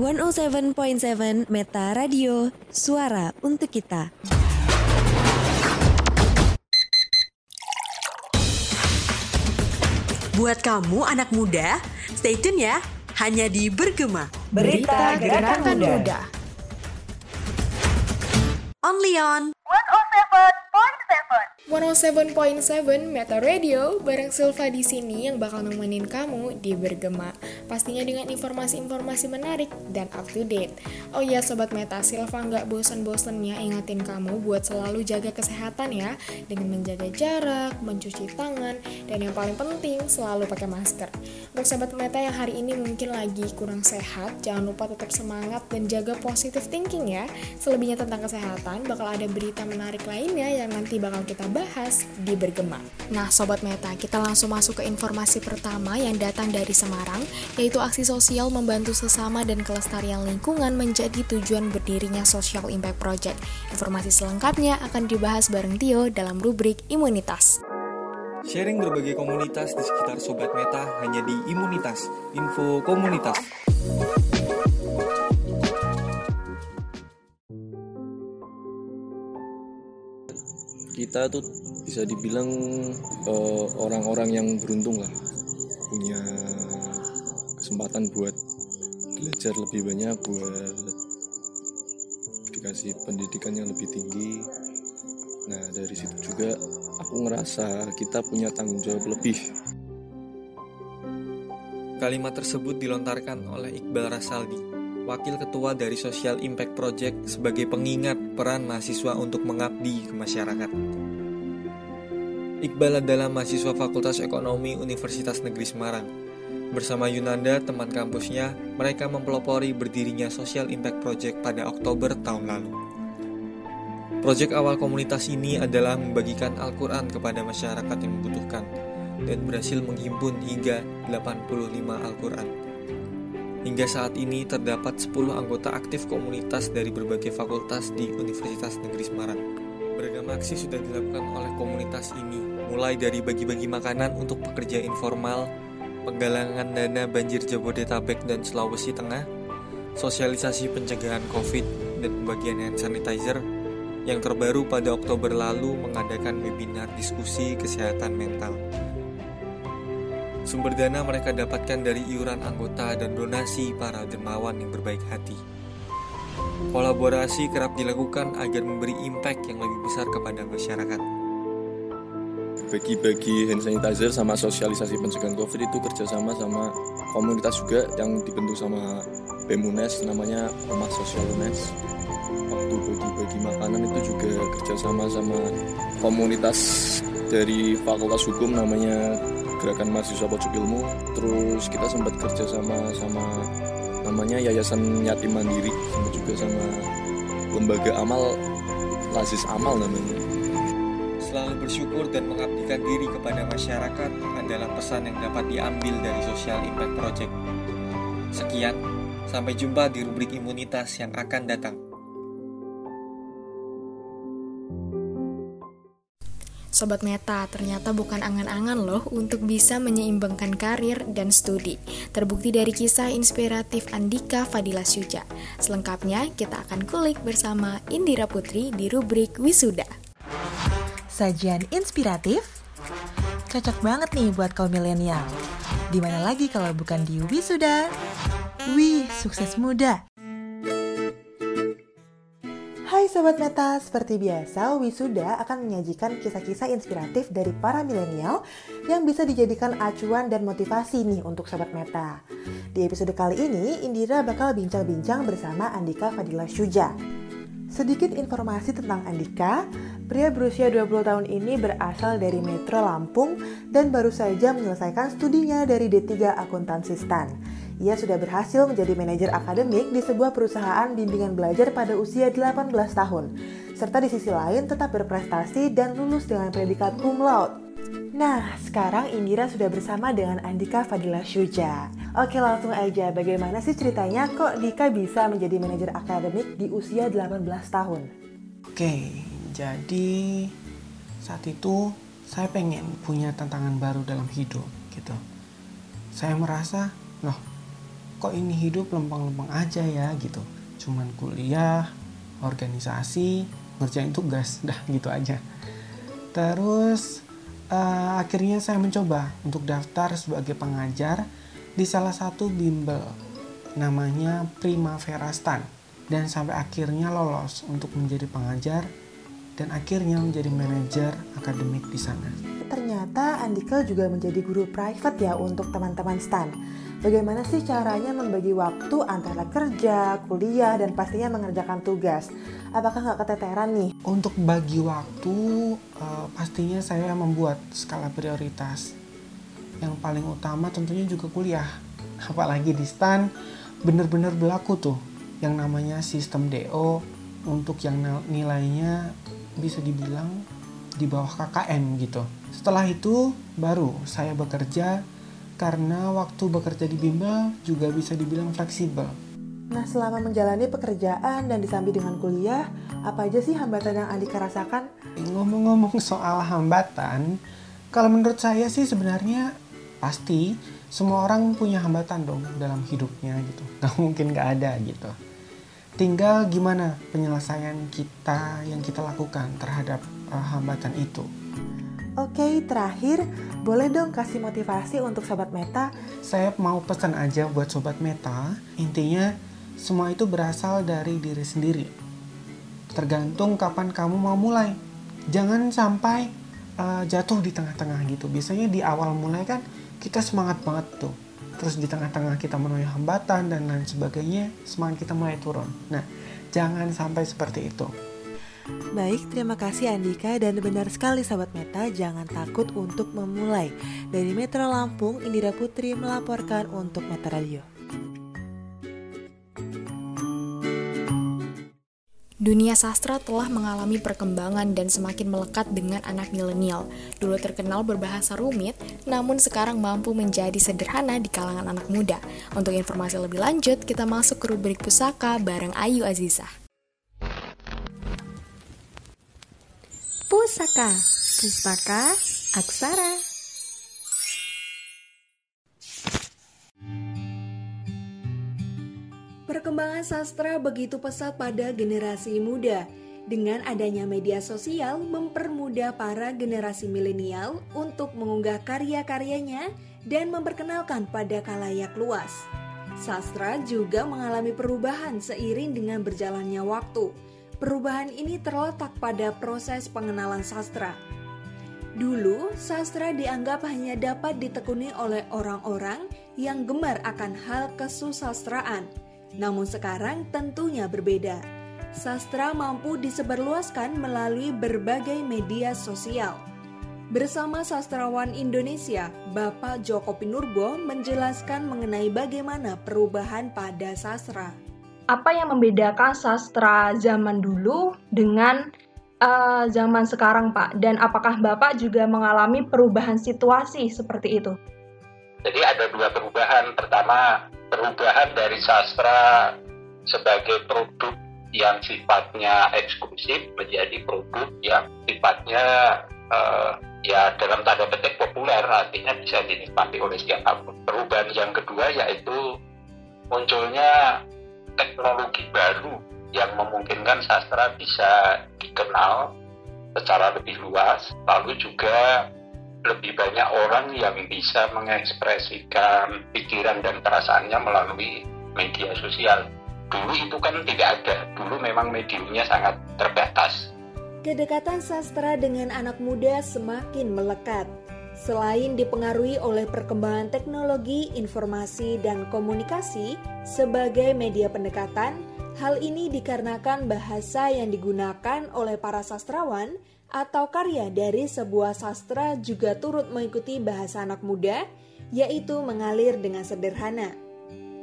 107.7 Meta Radio, suara untuk kita. Buat kamu anak muda, stay tune ya, hanya di Bergema. Berita Gerakan Muda. Only on 107.7 Meta Radio bareng Silva di sini yang bakal nemenin kamu di Bergema. Pastinya dengan informasi-informasi menarik dan up to date. Oh iya sobat Meta, Silva nggak bosan-bosannya ingatin kamu buat selalu jaga kesehatan ya dengan menjaga jarak, mencuci tangan, dan yang paling penting selalu pakai masker. Untuk sobat Meta yang hari ini mungkin lagi kurang sehat, jangan lupa tetap semangat dan jaga positive thinking ya. Selebihnya tentang kesehatan bakal ada berita menarik lainnya yang nanti bakal kita bahas di Bergema. Nah, Sobat Meta, kita langsung masuk ke informasi pertama yang datang dari Semarang, yaitu aksi sosial membantu sesama dan kelestarian lingkungan menjadi tujuan berdirinya Social Impact Project. Informasi selengkapnya akan dibahas bareng Tio dalam rubrik Imunitas. Sharing berbagai komunitas di sekitar Sobat Meta hanya di Imunitas, Info Komunitas. Kita tuh bisa dibilang eh, orang-orang yang beruntung lah punya kesempatan buat belajar lebih banyak buat dikasih pendidikan yang lebih tinggi. Nah dari situ juga aku ngerasa kita punya tanggung jawab lebih. Kalimat tersebut dilontarkan oleh Iqbal Rasaldi, Wakil Ketua dari Social Impact Project sebagai pengingat peran mahasiswa untuk mengabdi ke masyarakat. Iqbal adalah mahasiswa Fakultas Ekonomi Universitas Negeri Semarang. Bersama Yunanda, teman kampusnya, mereka mempelopori berdirinya Social Impact Project pada Oktober tahun lalu. Proyek awal komunitas ini adalah membagikan Al-Quran kepada masyarakat yang membutuhkan dan berhasil menghimpun hingga 85 Al-Quran. Hingga saat ini terdapat 10 anggota aktif komunitas dari berbagai fakultas di Universitas Negeri Semarang. Beragam aksi sudah dilakukan oleh komunitas ini, mulai dari bagi-bagi makanan untuk pekerja informal, penggalangan dana banjir Jabodetabek dan Sulawesi Tengah, sosialisasi pencegahan COVID dan pembagian hand sanitizer, yang terbaru pada Oktober lalu mengadakan webinar diskusi kesehatan mental. Sumber dana mereka dapatkan dari iuran anggota dan donasi para dermawan yang berbaik hati. Kolaborasi kerap dilakukan agar memberi impact yang lebih besar kepada masyarakat. bagi-bagi hand sanitizer sama sosialisasi pencegahan covid itu kerjasama sama komunitas juga yang dibentuk sama BEMUNES namanya Rumah Sosial UNES waktu bagi-bagi makanan itu juga kerjasama sama komunitas dari Fakultas Hukum namanya Gerakan Mahasiswa Pojok Ilmu terus kita sempat kerjasama sama namanya Yayasan Yatim Mandiri sempat juga sama lembaga amal Lazis Amal namanya Selalu bersyukur dan mengabdikan diri kepada masyarakat adalah pesan yang dapat diambil dari Social Impact Project. Sekian, sampai jumpa di rubrik imunitas yang akan datang. Sobat Meta, ternyata bukan angan-angan loh untuk bisa menyeimbangkan karir dan studi. Terbukti dari kisah inspiratif Andika Fadila Syuja. Selengkapnya kita akan kulik bersama Indira Putri di rubrik Wisuda. Sajian inspiratif? Cocok banget nih buat kaum milenial. Di mana lagi kalau bukan di Wisuda? Wih, sukses muda! Sobat Meta, seperti biasa Wisuda akan menyajikan kisah-kisah inspiratif dari para milenial yang bisa dijadikan acuan dan motivasi nih untuk Sobat Meta. Di episode kali ini, Indira bakal bincang-bincang bersama Andika Fadila Syuja. Sedikit informasi tentang Andika, pria berusia 20 tahun ini berasal dari Metro Lampung dan baru saja menyelesaikan studinya dari D3 Akuntansi STAN. Ia sudah berhasil menjadi manajer akademik di sebuah perusahaan bimbingan belajar pada usia 18 tahun, serta di sisi lain tetap berprestasi dan lulus dengan predikat cum laude. Nah, sekarang Indira sudah bersama dengan Andika Fadila Syuja. Oke, langsung aja. Bagaimana sih ceritanya kok Dika bisa menjadi manajer akademik di usia 18 tahun? Oke, jadi saat itu saya pengen punya tantangan baru dalam hidup gitu. Saya merasa, loh, kok ini hidup lempeng-lempeng aja ya gitu cuman kuliah organisasi ngerjain tugas dah gitu aja terus uh, akhirnya saya mencoba untuk daftar sebagai pengajar di salah satu bimbel namanya Primavera Stan dan sampai akhirnya lolos untuk menjadi pengajar dan akhirnya menjadi manajer akademik di sana. Ternyata Andika juga menjadi guru private ya untuk teman-teman STAN. Bagaimana sih caranya membagi waktu antara kerja, kuliah, dan pastinya mengerjakan tugas? Apakah nggak keteteran nih? Untuk bagi waktu, uh, pastinya saya membuat skala prioritas. Yang paling utama tentunya juga kuliah. Apalagi di STAN, bener-bener berlaku tuh yang namanya sistem DO untuk yang nilainya bisa dibilang di bawah KKM gitu. Setelah itu baru saya bekerja karena waktu bekerja di bimbel juga bisa dibilang fleksibel. Nah, selama menjalani pekerjaan dan disambi dengan kuliah, apa aja sih hambatan yang Andika rasakan? Ngomong-ngomong soal hambatan, kalau menurut saya sih sebenarnya pasti semua orang punya hambatan dong dalam hidupnya gitu. Gak mungkin gak ada gitu. Tinggal gimana penyelesaian kita yang kita lakukan terhadap uh, hambatan itu. Oke, terakhir boleh dong kasih motivasi untuk Sobat Meta? Saya mau pesan aja buat Sobat Meta, intinya semua itu berasal dari diri sendiri. Tergantung kapan kamu mau mulai. Jangan sampai uh, jatuh di tengah-tengah gitu. Biasanya di awal mulai kan kita semangat banget tuh terus di tengah-tengah kita menuai hambatan dan lain sebagainya, semangat kita mulai turun. Nah, jangan sampai seperti itu. Baik, terima kasih Andika dan benar sekali sahabat Meta, jangan takut untuk memulai. Dari Metro Lampung, Indira Putri melaporkan untuk Meta Radio. Dunia sastra telah mengalami perkembangan dan semakin melekat dengan anak milenial. Dulu terkenal berbahasa rumit, namun sekarang mampu menjadi sederhana di kalangan anak muda. Untuk informasi lebih lanjut, kita masuk ke rubrik pusaka bareng Ayu Aziza. Pusaka, pustaka, aksara. Perkembangan sastra begitu pesat pada generasi muda. Dengan adanya media sosial mempermudah para generasi milenial untuk mengunggah karya-karyanya dan memperkenalkan pada kalayak luas. Sastra juga mengalami perubahan seiring dengan berjalannya waktu. Perubahan ini terletak pada proses pengenalan sastra. Dulu, sastra dianggap hanya dapat ditekuni oleh orang-orang yang gemar akan hal kesusastraan namun sekarang tentunya berbeda. Sastra mampu disebarluaskan melalui berbagai media sosial. Bersama sastrawan Indonesia, Bapak Joko Pinurbo menjelaskan mengenai bagaimana perubahan pada sastra. Apa yang membedakan sastra zaman dulu dengan uh, zaman sekarang, Pak? Dan apakah Bapak juga mengalami perubahan situasi seperti itu? Jadi ada dua perubahan. Pertama, perubahan dari sastra sebagai produk yang sifatnya eksklusif menjadi produk yang sifatnya uh, ya dalam tanda petik populer artinya bisa dinikmati oleh siapa pun. Perubahan yang kedua yaitu munculnya teknologi baru yang memungkinkan sastra bisa dikenal secara lebih luas, lalu juga lebih banyak orang yang bisa mengekspresikan pikiran dan perasaannya melalui media sosial. Dulu itu kan tidak ada, dulu memang mediumnya sangat terbatas. Kedekatan sastra dengan anak muda semakin melekat. Selain dipengaruhi oleh perkembangan teknologi, informasi, dan komunikasi sebagai media pendekatan, hal ini dikarenakan bahasa yang digunakan oleh para sastrawan atau karya dari sebuah sastra juga turut mengikuti bahasa anak muda, yaitu mengalir dengan sederhana.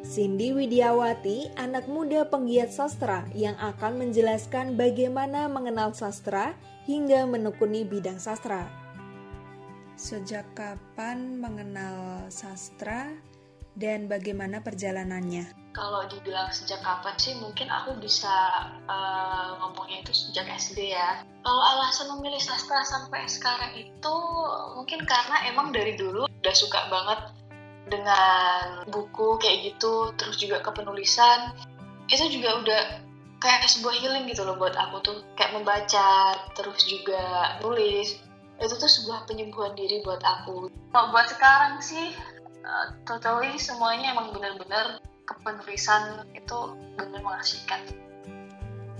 Cindy Widiawati, anak muda penggiat sastra yang akan menjelaskan bagaimana mengenal sastra hingga menekuni bidang sastra. Sejak kapan mengenal sastra dan bagaimana perjalanannya? kalau dibilang sejak kapan sih mungkin aku bisa uh, ngomongnya itu sejak SD ya. Kalau alasan memilih sastra sampai sekarang itu mungkin karena emang dari dulu udah suka banget dengan buku kayak gitu terus juga kepenulisan. Itu juga udah kayak sebuah healing gitu loh buat aku tuh. Kayak membaca terus juga nulis itu tuh sebuah penyembuhan diri buat aku kalau buat sekarang sih uh, totally semuanya emang benar-benar kepenulisan itu benar mengasihkan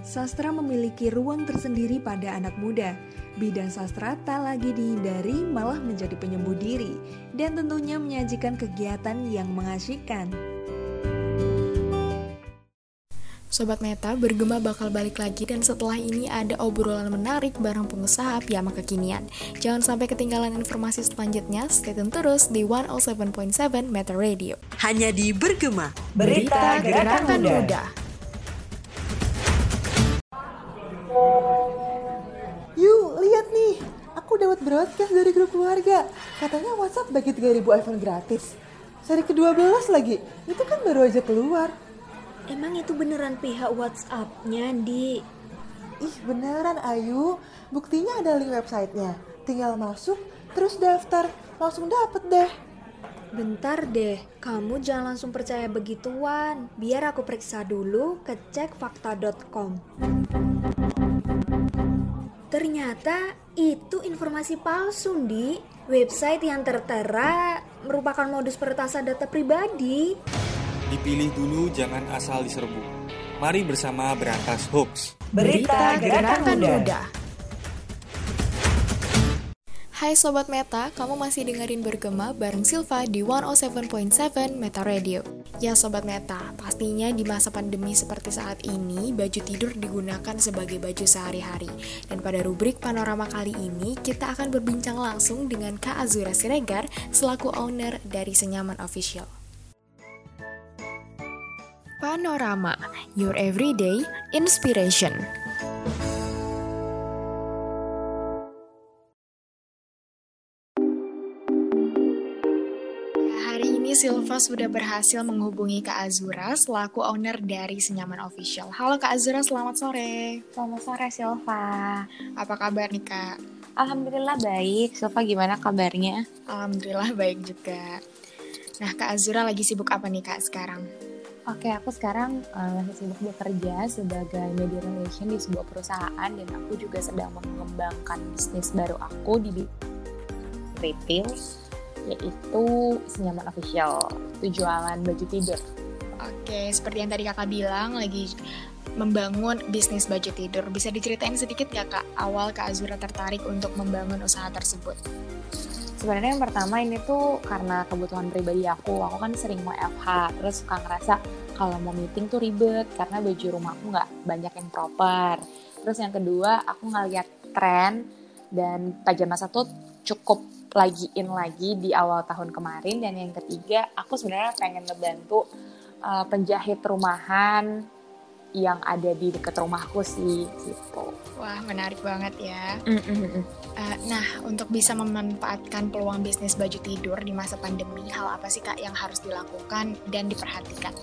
Sastra memiliki ruang tersendiri pada anak muda. Bidang sastra tak lagi dihindari, malah menjadi penyembuh diri, dan tentunya menyajikan kegiatan yang mengasyikkan. Sobat Meta, bergema bakal balik lagi dan setelah ini ada obrolan menarik bareng pengusaha piyama kekinian. Jangan sampai ketinggalan informasi selanjutnya, stay tune terus di 107.7 Meta Radio. Hanya di Bergema. Berita Gerakan Muda. Yuk, lihat nih. Aku dapat broadcast dari grup keluarga. Katanya WhatsApp bagi 3000 iPhone gratis. Seri ke-12 lagi. Itu kan baru aja keluar. Emang itu beneran pihak WhatsApp-nya, Di? Ih, beneran Ayu. Buktinya ada link websitenya. Tinggal masuk, terus daftar. Langsung dapet deh. Bentar deh, kamu jangan langsung percaya begituan. Biar aku periksa dulu ke cekfakta.com. Ternyata itu informasi palsu, Di. Website yang tertera merupakan modus peretasan data pribadi. Dipilih dulu, jangan asal diserbu. Mari bersama berantas hoax. Berita Gerakan Muda. Hai Sobat Meta, kamu masih dengerin Bergema bareng Silva di 107.7 Meta Radio. Ya Sobat Meta, pastinya di masa pandemi seperti saat ini, baju tidur digunakan sebagai baju sehari-hari. Dan pada rubrik panorama kali ini, kita akan berbincang langsung dengan Kak Azura Siregar selaku owner dari Senyaman Official. Panorama, your everyday inspiration. Hari ini Silva sudah berhasil menghubungi Kak Azura selaku owner dari Senyaman Official. Halo Kak Azura, selamat sore. Selamat sore Silva. Apa kabar nih Kak? Alhamdulillah baik. Silva gimana kabarnya? Alhamdulillah baik juga. Nah Kak Azura lagi sibuk apa nih Kak sekarang? Oke, aku sekarang uh, sibuk bekerja sebagai media relation di sebuah perusahaan dan aku juga sedang mengembangkan bisnis baru aku di retail yaitu Senyaman Official. Itu jualan baju tidur. Oke, seperti yang tadi kakak bilang, lagi membangun bisnis baju tidur. Bisa diceritain sedikit ya kak, awal Kak Azura tertarik untuk membangun usaha tersebut? Sebenarnya yang pertama ini tuh karena kebutuhan pribadi aku. Aku kan sering mau FH, terus suka ngerasa kalau mau meeting tuh ribet karena baju rumah aku nggak banyak yang proper. Terus yang kedua, aku ngeliat tren dan pajama satu cukup lagi in lagi di awal tahun kemarin dan yang ketiga aku sebenarnya pengen ngebantu uh, penjahit rumahan yang ada di dekat rumahku sih gitu. Wah menarik banget ya. Mm -mm. Uh, nah untuk bisa memanfaatkan peluang bisnis baju tidur di masa pandemi, hal apa sih kak yang harus dilakukan dan diperhatikan?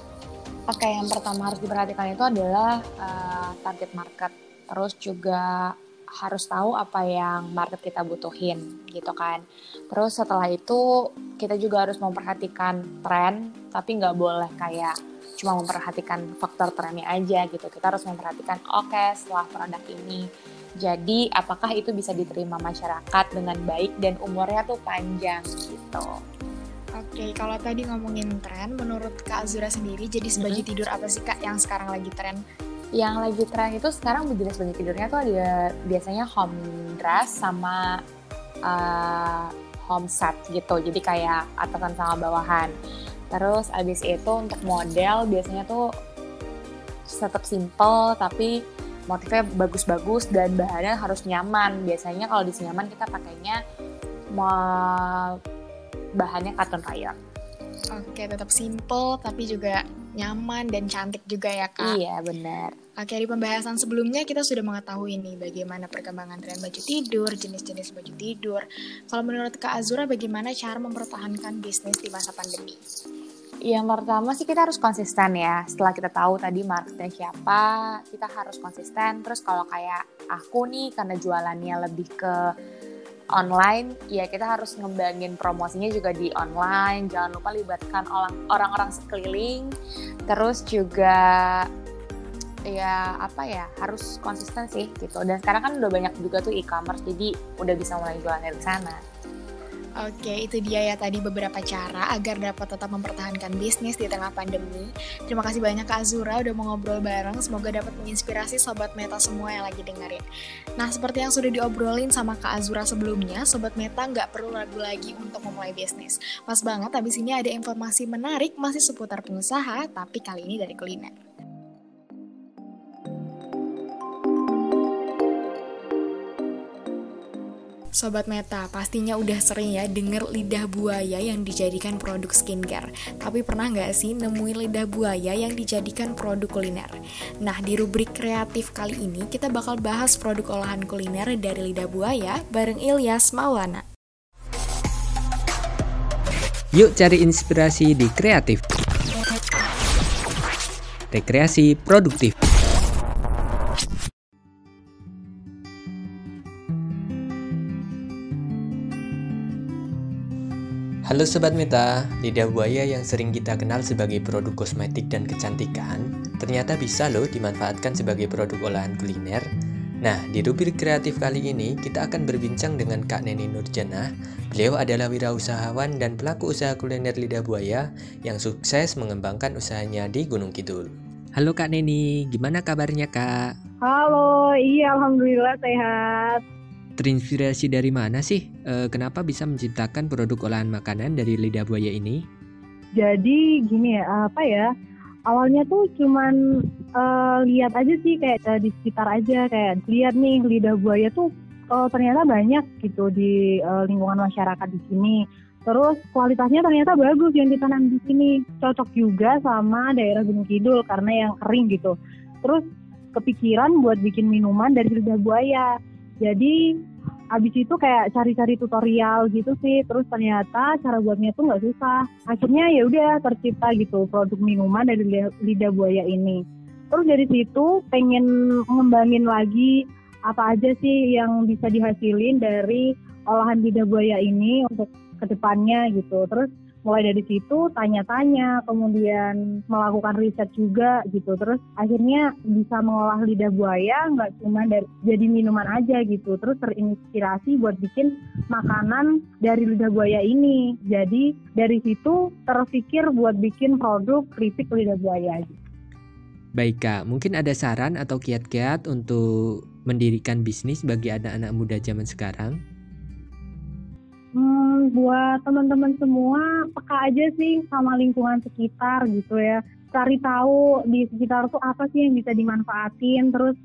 Oke, yang pertama harus diperhatikan itu adalah uh, target market, terus juga harus tahu apa yang market kita butuhin gitu kan. Terus setelah itu kita juga harus memperhatikan tren, tapi nggak boleh kayak cuma memperhatikan faktor trennya aja gitu. Kita harus memperhatikan oke okay, setelah produk ini jadi apakah itu bisa diterima masyarakat dengan baik dan umurnya tuh panjang gitu. Oke, kalau tadi ngomongin tren, menurut Kak Azura sendiri jadi baju hmm. tidur apa sih Kak yang sekarang lagi tren? Yang lagi tren itu sekarang jenis baju tidurnya tuh ada biasanya home dress sama uh, home set gitu jadi kayak atasan sama bawahan terus abis itu untuk model biasanya tuh tetap simple tapi motifnya bagus-bagus dan bahannya harus nyaman biasanya kalau di nyaman kita pakainya bahannya cotton rayon Oke, tetap simple tapi juga nyaman dan cantik juga ya kak. Iya benar. Di pembahasan sebelumnya kita sudah mengetahui nih bagaimana perkembangan tren baju tidur, jenis-jenis baju tidur. Kalau menurut kak Azura bagaimana cara mempertahankan bisnis di masa pandemi? Yang pertama sih kita harus konsisten ya. Setelah kita tahu tadi marketnya siapa, kita harus konsisten. Terus kalau kayak aku nih karena jualannya lebih ke online, ya kita harus ngembangin promosinya juga di online. Jangan lupa libatkan orang-orang sekeliling. Terus juga ya apa ya harus konsisten sih gitu. Dan sekarang kan udah banyak juga tuh e-commerce, jadi udah bisa mulai jualan dari sana. Oke, itu dia ya tadi beberapa cara agar dapat tetap mempertahankan bisnis di tengah pandemi. Terima kasih banyak Kak Azura udah mau ngobrol bareng. Semoga dapat menginspirasi Sobat Meta semua yang lagi dengerin. Nah, seperti yang sudah diobrolin sama Kak Azura sebelumnya, Sobat Meta nggak perlu ragu lagi untuk memulai bisnis. Pas banget, habis ini ada informasi menarik masih seputar pengusaha, tapi kali ini dari kuliner. Sobat Meta, pastinya udah sering ya denger lidah buaya yang dijadikan produk skincare. Tapi pernah nggak sih nemuin lidah buaya yang dijadikan produk kuliner? Nah, di rubrik kreatif kali ini kita bakal bahas produk olahan kuliner dari lidah buaya bareng Ilyas Maulana. Yuk cari inspirasi di kreatif. Rekreasi produktif. Halo Sobat Meta, lidah buaya yang sering kita kenal sebagai produk kosmetik dan kecantikan ternyata bisa loh dimanfaatkan sebagai produk olahan kuliner. Nah, di rubrik kreatif kali ini kita akan berbincang dengan Kak Neni Nurjana. Beliau adalah wirausahawan dan pelaku usaha kuliner lidah buaya yang sukses mengembangkan usahanya di Gunung Kidul. Halo Kak Neni, gimana kabarnya Kak? Halo, iya Alhamdulillah sehat. Terinspirasi dari mana sih? E, kenapa bisa menciptakan produk olahan makanan dari lidah buaya ini? Jadi gini ya, apa ya? Awalnya tuh cuman uh, lihat aja sih kayak uh, di sekitar aja kayak lihat nih lidah buaya tuh uh, ternyata banyak gitu di uh, lingkungan masyarakat di sini. Terus kualitasnya ternyata bagus yang ditanam di sini, cocok juga sama daerah Gunung Kidul karena yang kering gitu. Terus kepikiran buat bikin minuman dari lidah buaya jadi abis itu kayak cari-cari tutorial gitu sih. Terus ternyata cara buatnya tuh nggak susah. Akhirnya ya udah tercipta gitu produk minuman dari lidah buaya ini. Terus dari situ pengen ngembangin lagi apa aja sih yang bisa dihasilin dari olahan lidah buaya ini untuk ke depannya gitu. Terus mulai dari situ tanya-tanya kemudian melakukan riset juga gitu terus akhirnya bisa mengolah lidah buaya nggak cuma dari jadi minuman aja gitu terus terinspirasi buat bikin makanan dari lidah buaya ini jadi dari situ terpikir buat bikin produk keripik lidah buaya gitu. Baik Kak, mungkin ada saran atau kiat-kiat untuk mendirikan bisnis bagi anak-anak muda zaman sekarang? Buat teman-teman semua peka aja sih sama lingkungan sekitar gitu ya. Cari tahu di sekitar tuh apa sih yang bisa dimanfaatin, terus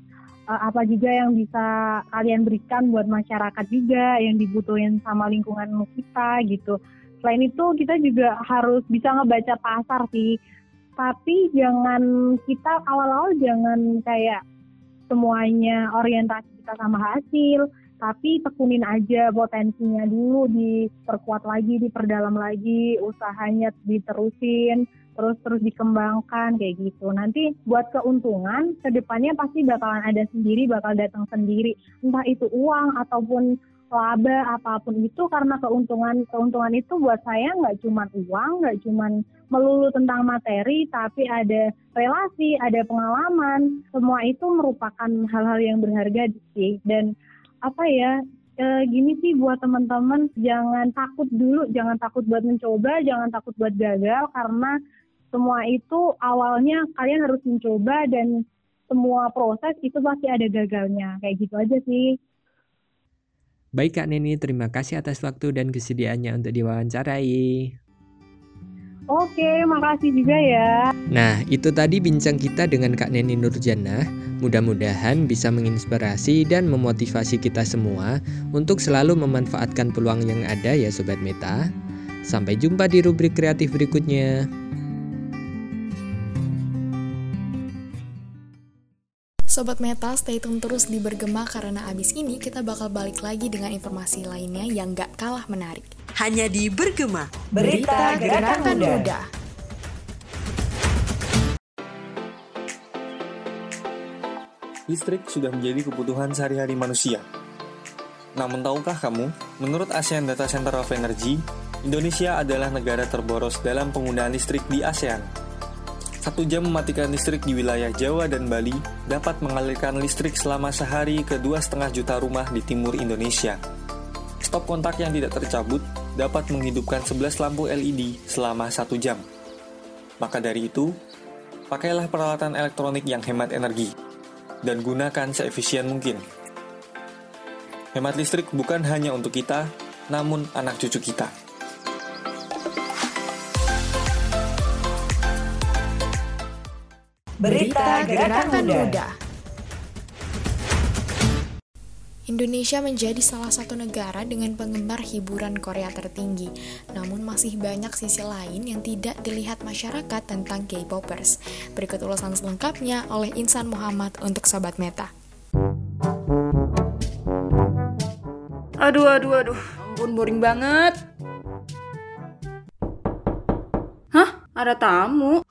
uh, apa juga yang bisa kalian berikan buat masyarakat juga yang dibutuhin sama lingkungan kita gitu. Selain itu kita juga harus bisa ngebaca pasar sih. Tapi jangan kita awal-awal jangan kayak semuanya orientasi kita sama hasil tapi tekunin aja potensinya dulu diperkuat lagi diperdalam lagi usahanya diterusin terus terus dikembangkan kayak gitu. Nanti buat keuntungan ke depannya pasti bakalan ada sendiri bakal datang sendiri. Entah itu uang ataupun laba apa pun itu karena keuntungan keuntungan itu buat saya nggak cuma uang nggak cuma melulu tentang materi tapi ada relasi ada pengalaman. Semua itu merupakan hal-hal yang berharga sih. Dan apa ya e, gini sih buat teman-teman jangan takut dulu jangan takut buat mencoba jangan takut buat gagal karena semua itu awalnya kalian harus mencoba dan semua proses itu pasti ada gagalnya kayak gitu aja sih Baik Kak Neni, terima kasih atas waktu dan kesediaannya untuk diwawancarai. Oke, makasih juga ya. Nah, itu tadi bincang kita dengan Kak Neni Nurjana. Mudah-mudahan bisa menginspirasi dan memotivasi kita semua untuk selalu memanfaatkan peluang yang ada ya Sobat Meta. Sampai jumpa di rubrik kreatif berikutnya. Sobat Meta, stay tune terus di Bergema karena abis ini kita bakal balik lagi dengan informasi lainnya yang gak kalah menarik. Hanya di Bergema. Berita Gerakan Muda. Muda. Listrik sudah menjadi kebutuhan sehari-hari manusia. Namun tahukah kamu, menurut ASEAN Data Center of Energy, Indonesia adalah negara terboros dalam penggunaan listrik di ASEAN. Satu jam mematikan listrik di wilayah Jawa dan Bali dapat mengalirkan listrik selama sehari ke 2,5 juta rumah di timur Indonesia. Stop kontak yang tidak tercabut dapat menghidupkan 11 lampu LED selama satu jam. Maka dari itu, pakailah peralatan elektronik yang hemat energi dan gunakan seefisien mungkin. Hemat listrik bukan hanya untuk kita, namun anak cucu kita. Berita Gerakan Muda. Indonesia menjadi salah satu negara dengan penggemar hiburan Korea tertinggi, namun masih banyak sisi lain yang tidak dilihat masyarakat tentang K-popers. Berikut ulasan selengkapnya oleh Insan Muhammad untuk Sobat Meta. Aduh, aduh, aduh, ampun boring banget. Hah? Ada tamu?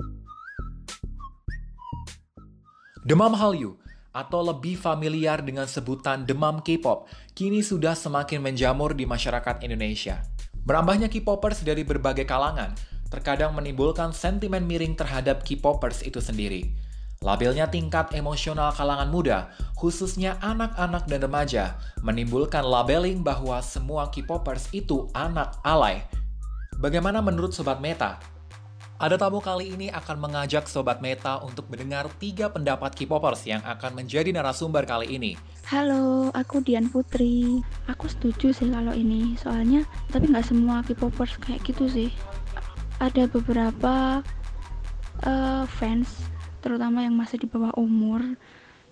Demam Hallyu atau lebih familiar dengan sebutan demam K-pop, kini sudah semakin menjamur di masyarakat Indonesia. Merambahnya K-popers dari berbagai kalangan terkadang menimbulkan sentimen miring terhadap K-popers itu sendiri. Labilnya tingkat emosional kalangan muda, khususnya anak-anak dan remaja, menimbulkan labeling bahwa semua K-popers itu anak alay. Bagaimana menurut Sobat Meta? Ada tamu kali ini akan mengajak Sobat Meta untuk mendengar tiga pendapat K-popers yang akan menjadi narasumber kali ini. Halo, aku Dian Putri. Aku setuju sih kalau ini, soalnya tapi nggak semua K-popers kayak gitu sih. Ada beberapa uh, fans, terutama yang masih di bawah umur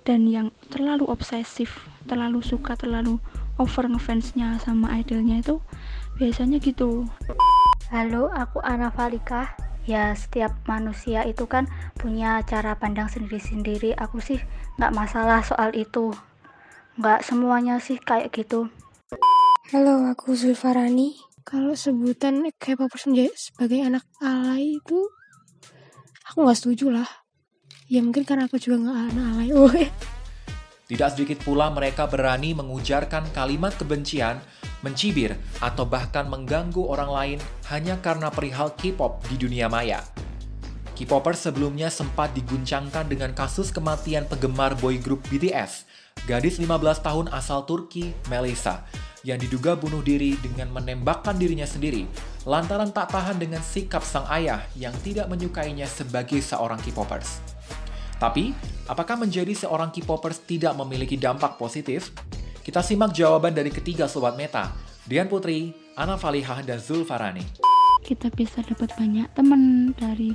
dan yang terlalu obsesif, terlalu suka, terlalu over ngefansnya sama idolnya itu biasanya gitu. Halo, aku Ana Falika ya setiap manusia itu kan punya cara pandang sendiri-sendiri. Aku sih nggak masalah soal itu. Nggak semuanya sih kayak gitu. Halo aku Zulfarani. Kalau sebutan K-popers sebagai anak alay itu aku nggak setuju lah. Ya mungkin karena aku juga nggak anak alay tidak sedikit pula mereka berani mengujarkan kalimat kebencian mencibir, atau bahkan mengganggu orang lain hanya karena perihal K-pop di dunia maya. K-popers sebelumnya sempat diguncangkan dengan kasus kematian penggemar boy group BTS, gadis 15 tahun asal Turki, Melissa, yang diduga bunuh diri dengan menembakkan dirinya sendiri lantaran tak tahan dengan sikap sang ayah yang tidak menyukainya sebagai seorang K-popers. Tapi, apakah menjadi seorang K-popers tidak memiliki dampak positif? Kita simak jawaban dari ketiga Sobat Meta, Dian Putri, Ana Falihah, dan Zulfarani. Kita bisa dapat banyak teman dari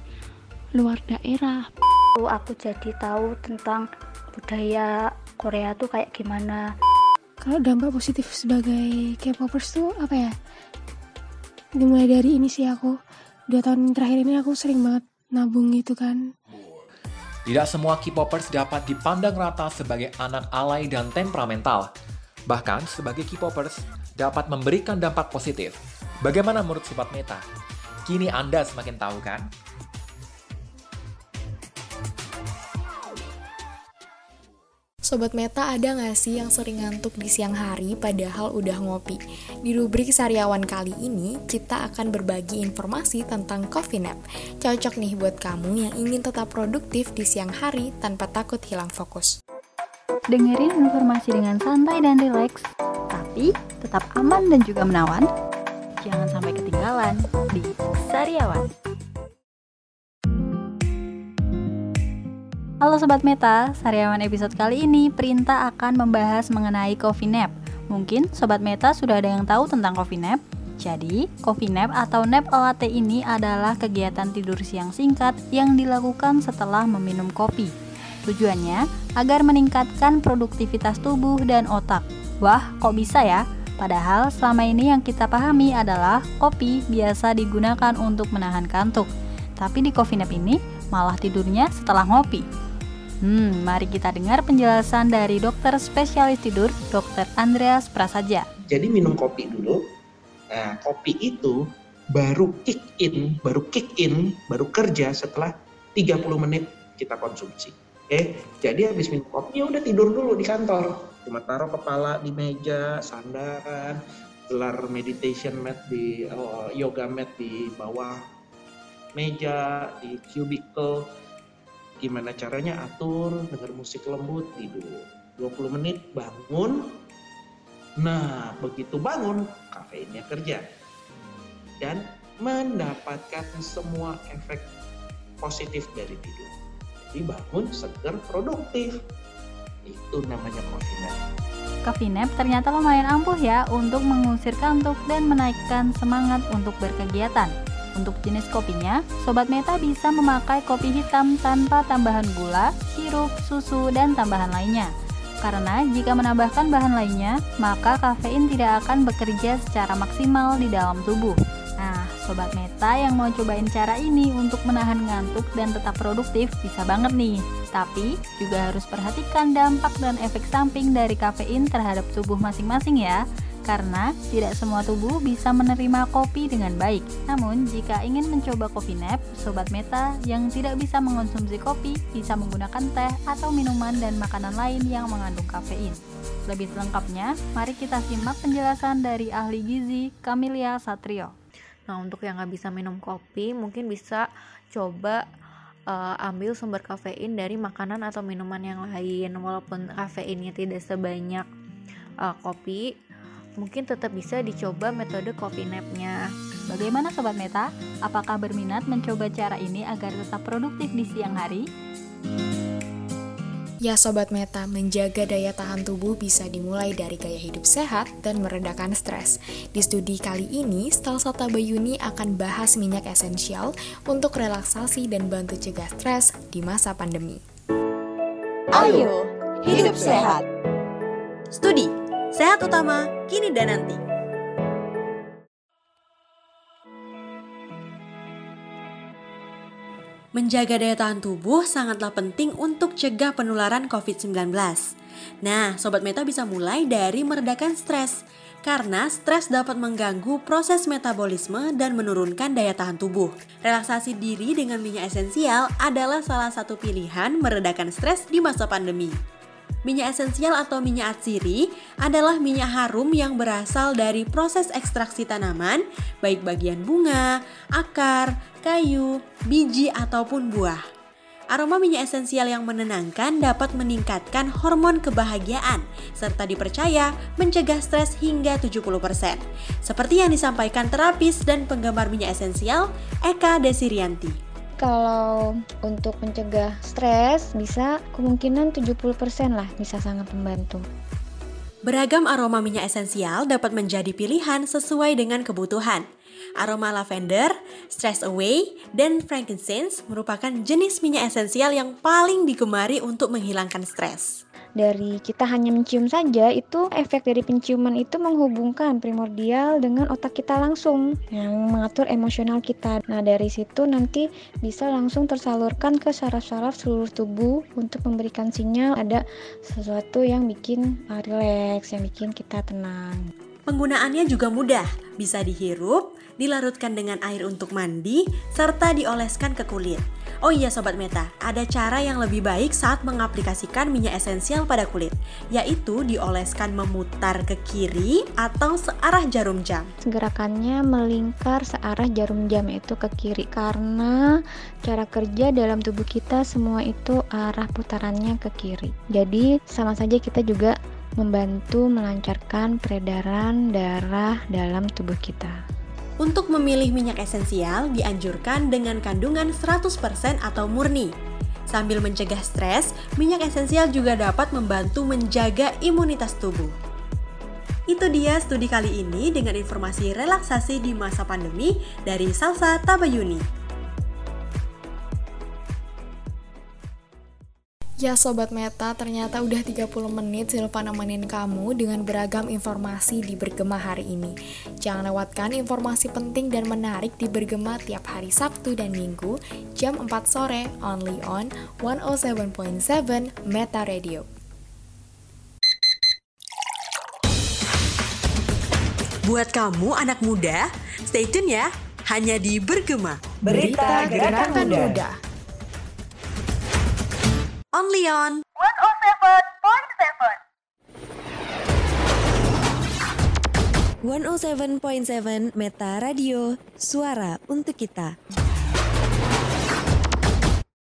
luar daerah. Aku jadi tahu tentang budaya Korea tuh kayak gimana. Kalau dampak positif sebagai K-popers tuh apa ya? Dimulai dari ini sih aku, dua tahun terakhir ini aku sering banget nabung gitu kan. Tidak semua K-popers dapat dipandang rata sebagai anak alay dan temperamental. Bahkan sebagai K-popers dapat memberikan dampak positif. Bagaimana menurut Sobat Meta? Kini Anda semakin tahu kan? Sobat Meta ada nggak sih yang sering ngantuk di siang hari padahal udah ngopi? Di rubrik Sariawan kali ini, kita akan berbagi informasi tentang coffee nap. Cocok nih buat kamu yang ingin tetap produktif di siang hari tanpa takut hilang fokus. Dengerin informasi dengan santai dan rileks, tapi tetap aman dan juga menawan. Jangan sampai ketinggalan di Sariawan. Halo Sobat Meta, Sariawan episode kali ini Perintah akan membahas mengenai coffee nap. Mungkin Sobat Meta sudah ada yang tahu tentang coffee nap. Jadi, coffee nap atau nap latte ini adalah kegiatan tidur siang singkat yang dilakukan setelah meminum kopi. Tujuannya agar meningkatkan produktivitas tubuh dan otak. Wah, kok bisa ya? Padahal selama ini yang kita pahami adalah kopi biasa digunakan untuk menahan kantuk. Tapi di coffee nap ini malah tidurnya setelah ngopi. Hmm, mari kita dengar penjelasan dari dokter spesialis tidur, Dr. Andreas Prasaja. Jadi minum kopi dulu. Nah, kopi itu baru kick in, baru kick in, baru kerja setelah 30 menit kita konsumsi. Oke, jadi habis minum kopi ya udah tidur dulu di kantor. cuma taruh kepala di meja sandaran gelar meditation mat di oh, yoga mat di bawah meja di cubicle gimana caranya atur dengar musik lembut tidur. 20 menit bangun. Nah begitu bangun kafeinnya kerja. Dan mendapatkan semua efek positif dari tidur. Jadi bangun segar produktif. Itu namanya coffee nap. Coffee nap ternyata lumayan ampuh ya untuk mengusir kantuk dan menaikkan semangat untuk berkegiatan. Untuk jenis kopinya, Sobat Meta bisa memakai kopi hitam tanpa tambahan gula, sirup, susu, dan tambahan lainnya. Karena jika menambahkan bahan lainnya, maka kafein tidak akan bekerja secara maksimal di dalam tubuh. Nah, Sobat Meta yang mau cobain cara ini untuk menahan ngantuk dan tetap produktif bisa banget nih. Tapi juga harus perhatikan dampak dan efek samping dari kafein terhadap tubuh masing-masing ya. Karena tidak semua tubuh bisa menerima kopi dengan baik. Namun, jika ingin mencoba kopi nap, Sobat Meta yang tidak bisa mengonsumsi kopi bisa menggunakan teh atau minuman dan makanan lain yang mengandung kafein. Lebih lengkapnya, mari kita simak penjelasan dari ahli gizi Kamilia Satrio. Nah, untuk yang nggak bisa minum kopi, mungkin bisa coba uh, ambil sumber kafein dari makanan atau minuman yang lain. Walaupun kafeinnya tidak sebanyak uh, kopi, mungkin tetap bisa dicoba metode coffee nap-nya. Bagaimana Sobat Meta? Apakah berminat mencoba cara ini agar tetap produktif di siang hari? Ya Sobat Meta, menjaga daya tahan tubuh bisa dimulai dari gaya hidup sehat dan meredakan stres. Di studi kali ini, Stalsa Tabayuni akan bahas minyak esensial untuk relaksasi dan bantu cegah stres di masa pandemi. Ayo, hidup sehat. Studi, sehat utama, kini dan nanti. Menjaga daya tahan tubuh sangatlah penting untuk cegah penularan COVID-19. Nah, Sobat Meta bisa mulai dari meredakan stres, karena stres dapat mengganggu proses metabolisme dan menurunkan daya tahan tubuh. Relaksasi diri dengan minyak esensial adalah salah satu pilihan meredakan stres di masa pandemi. Minyak esensial atau minyak atsiri adalah minyak harum yang berasal dari proses ekstraksi tanaman, baik bagian bunga, akar, kayu, biji, ataupun buah. Aroma minyak esensial yang menenangkan dapat meningkatkan hormon kebahagiaan serta dipercaya mencegah stres hingga 70%. Seperti yang disampaikan terapis dan penggemar minyak esensial Eka Desirianti kalau untuk mencegah stres bisa kemungkinan 70% lah bisa sangat membantu. Beragam aroma minyak esensial dapat menjadi pilihan sesuai dengan kebutuhan. Aroma lavender, stress away, dan frankincense merupakan jenis minyak esensial yang paling digemari untuk menghilangkan stres dari kita hanya mencium saja itu efek dari penciuman itu menghubungkan primordial dengan otak kita langsung yang mengatur emosional kita. Nah, dari situ nanti bisa langsung tersalurkan ke saraf-saraf seluruh tubuh untuk memberikan sinyal ada sesuatu yang bikin uh, relax, yang bikin kita tenang. Penggunaannya juga mudah, bisa dihirup, dilarutkan dengan air untuk mandi, serta dioleskan ke kulit. Oh iya Sobat Meta, ada cara yang lebih baik saat mengaplikasikan minyak esensial pada kulit, yaitu dioleskan memutar ke kiri atau searah jarum jam. Gerakannya melingkar searah jarum jam itu ke kiri karena cara kerja dalam tubuh kita semua itu arah putarannya ke kiri. Jadi sama saja kita juga membantu melancarkan peredaran darah dalam tubuh kita. Untuk memilih minyak esensial dianjurkan dengan kandungan 100% atau murni. Sambil mencegah stres, minyak esensial juga dapat membantu menjaga imunitas tubuh. Itu dia studi kali ini dengan informasi relaksasi di masa pandemi dari Salsa Tabayuni. Ya Sobat Meta, ternyata udah 30 menit Silva nemenin kamu dengan beragam informasi di Bergema hari ini. Jangan lewatkan informasi penting dan menarik di Bergema tiap hari Sabtu dan Minggu jam 4 sore only on 107.7 Meta Radio. Buat kamu anak muda, stay tune ya, hanya di Bergema. Berita Gerakan Muda. muda Only on 107.7 107.7 Meta Radio, suara untuk kita.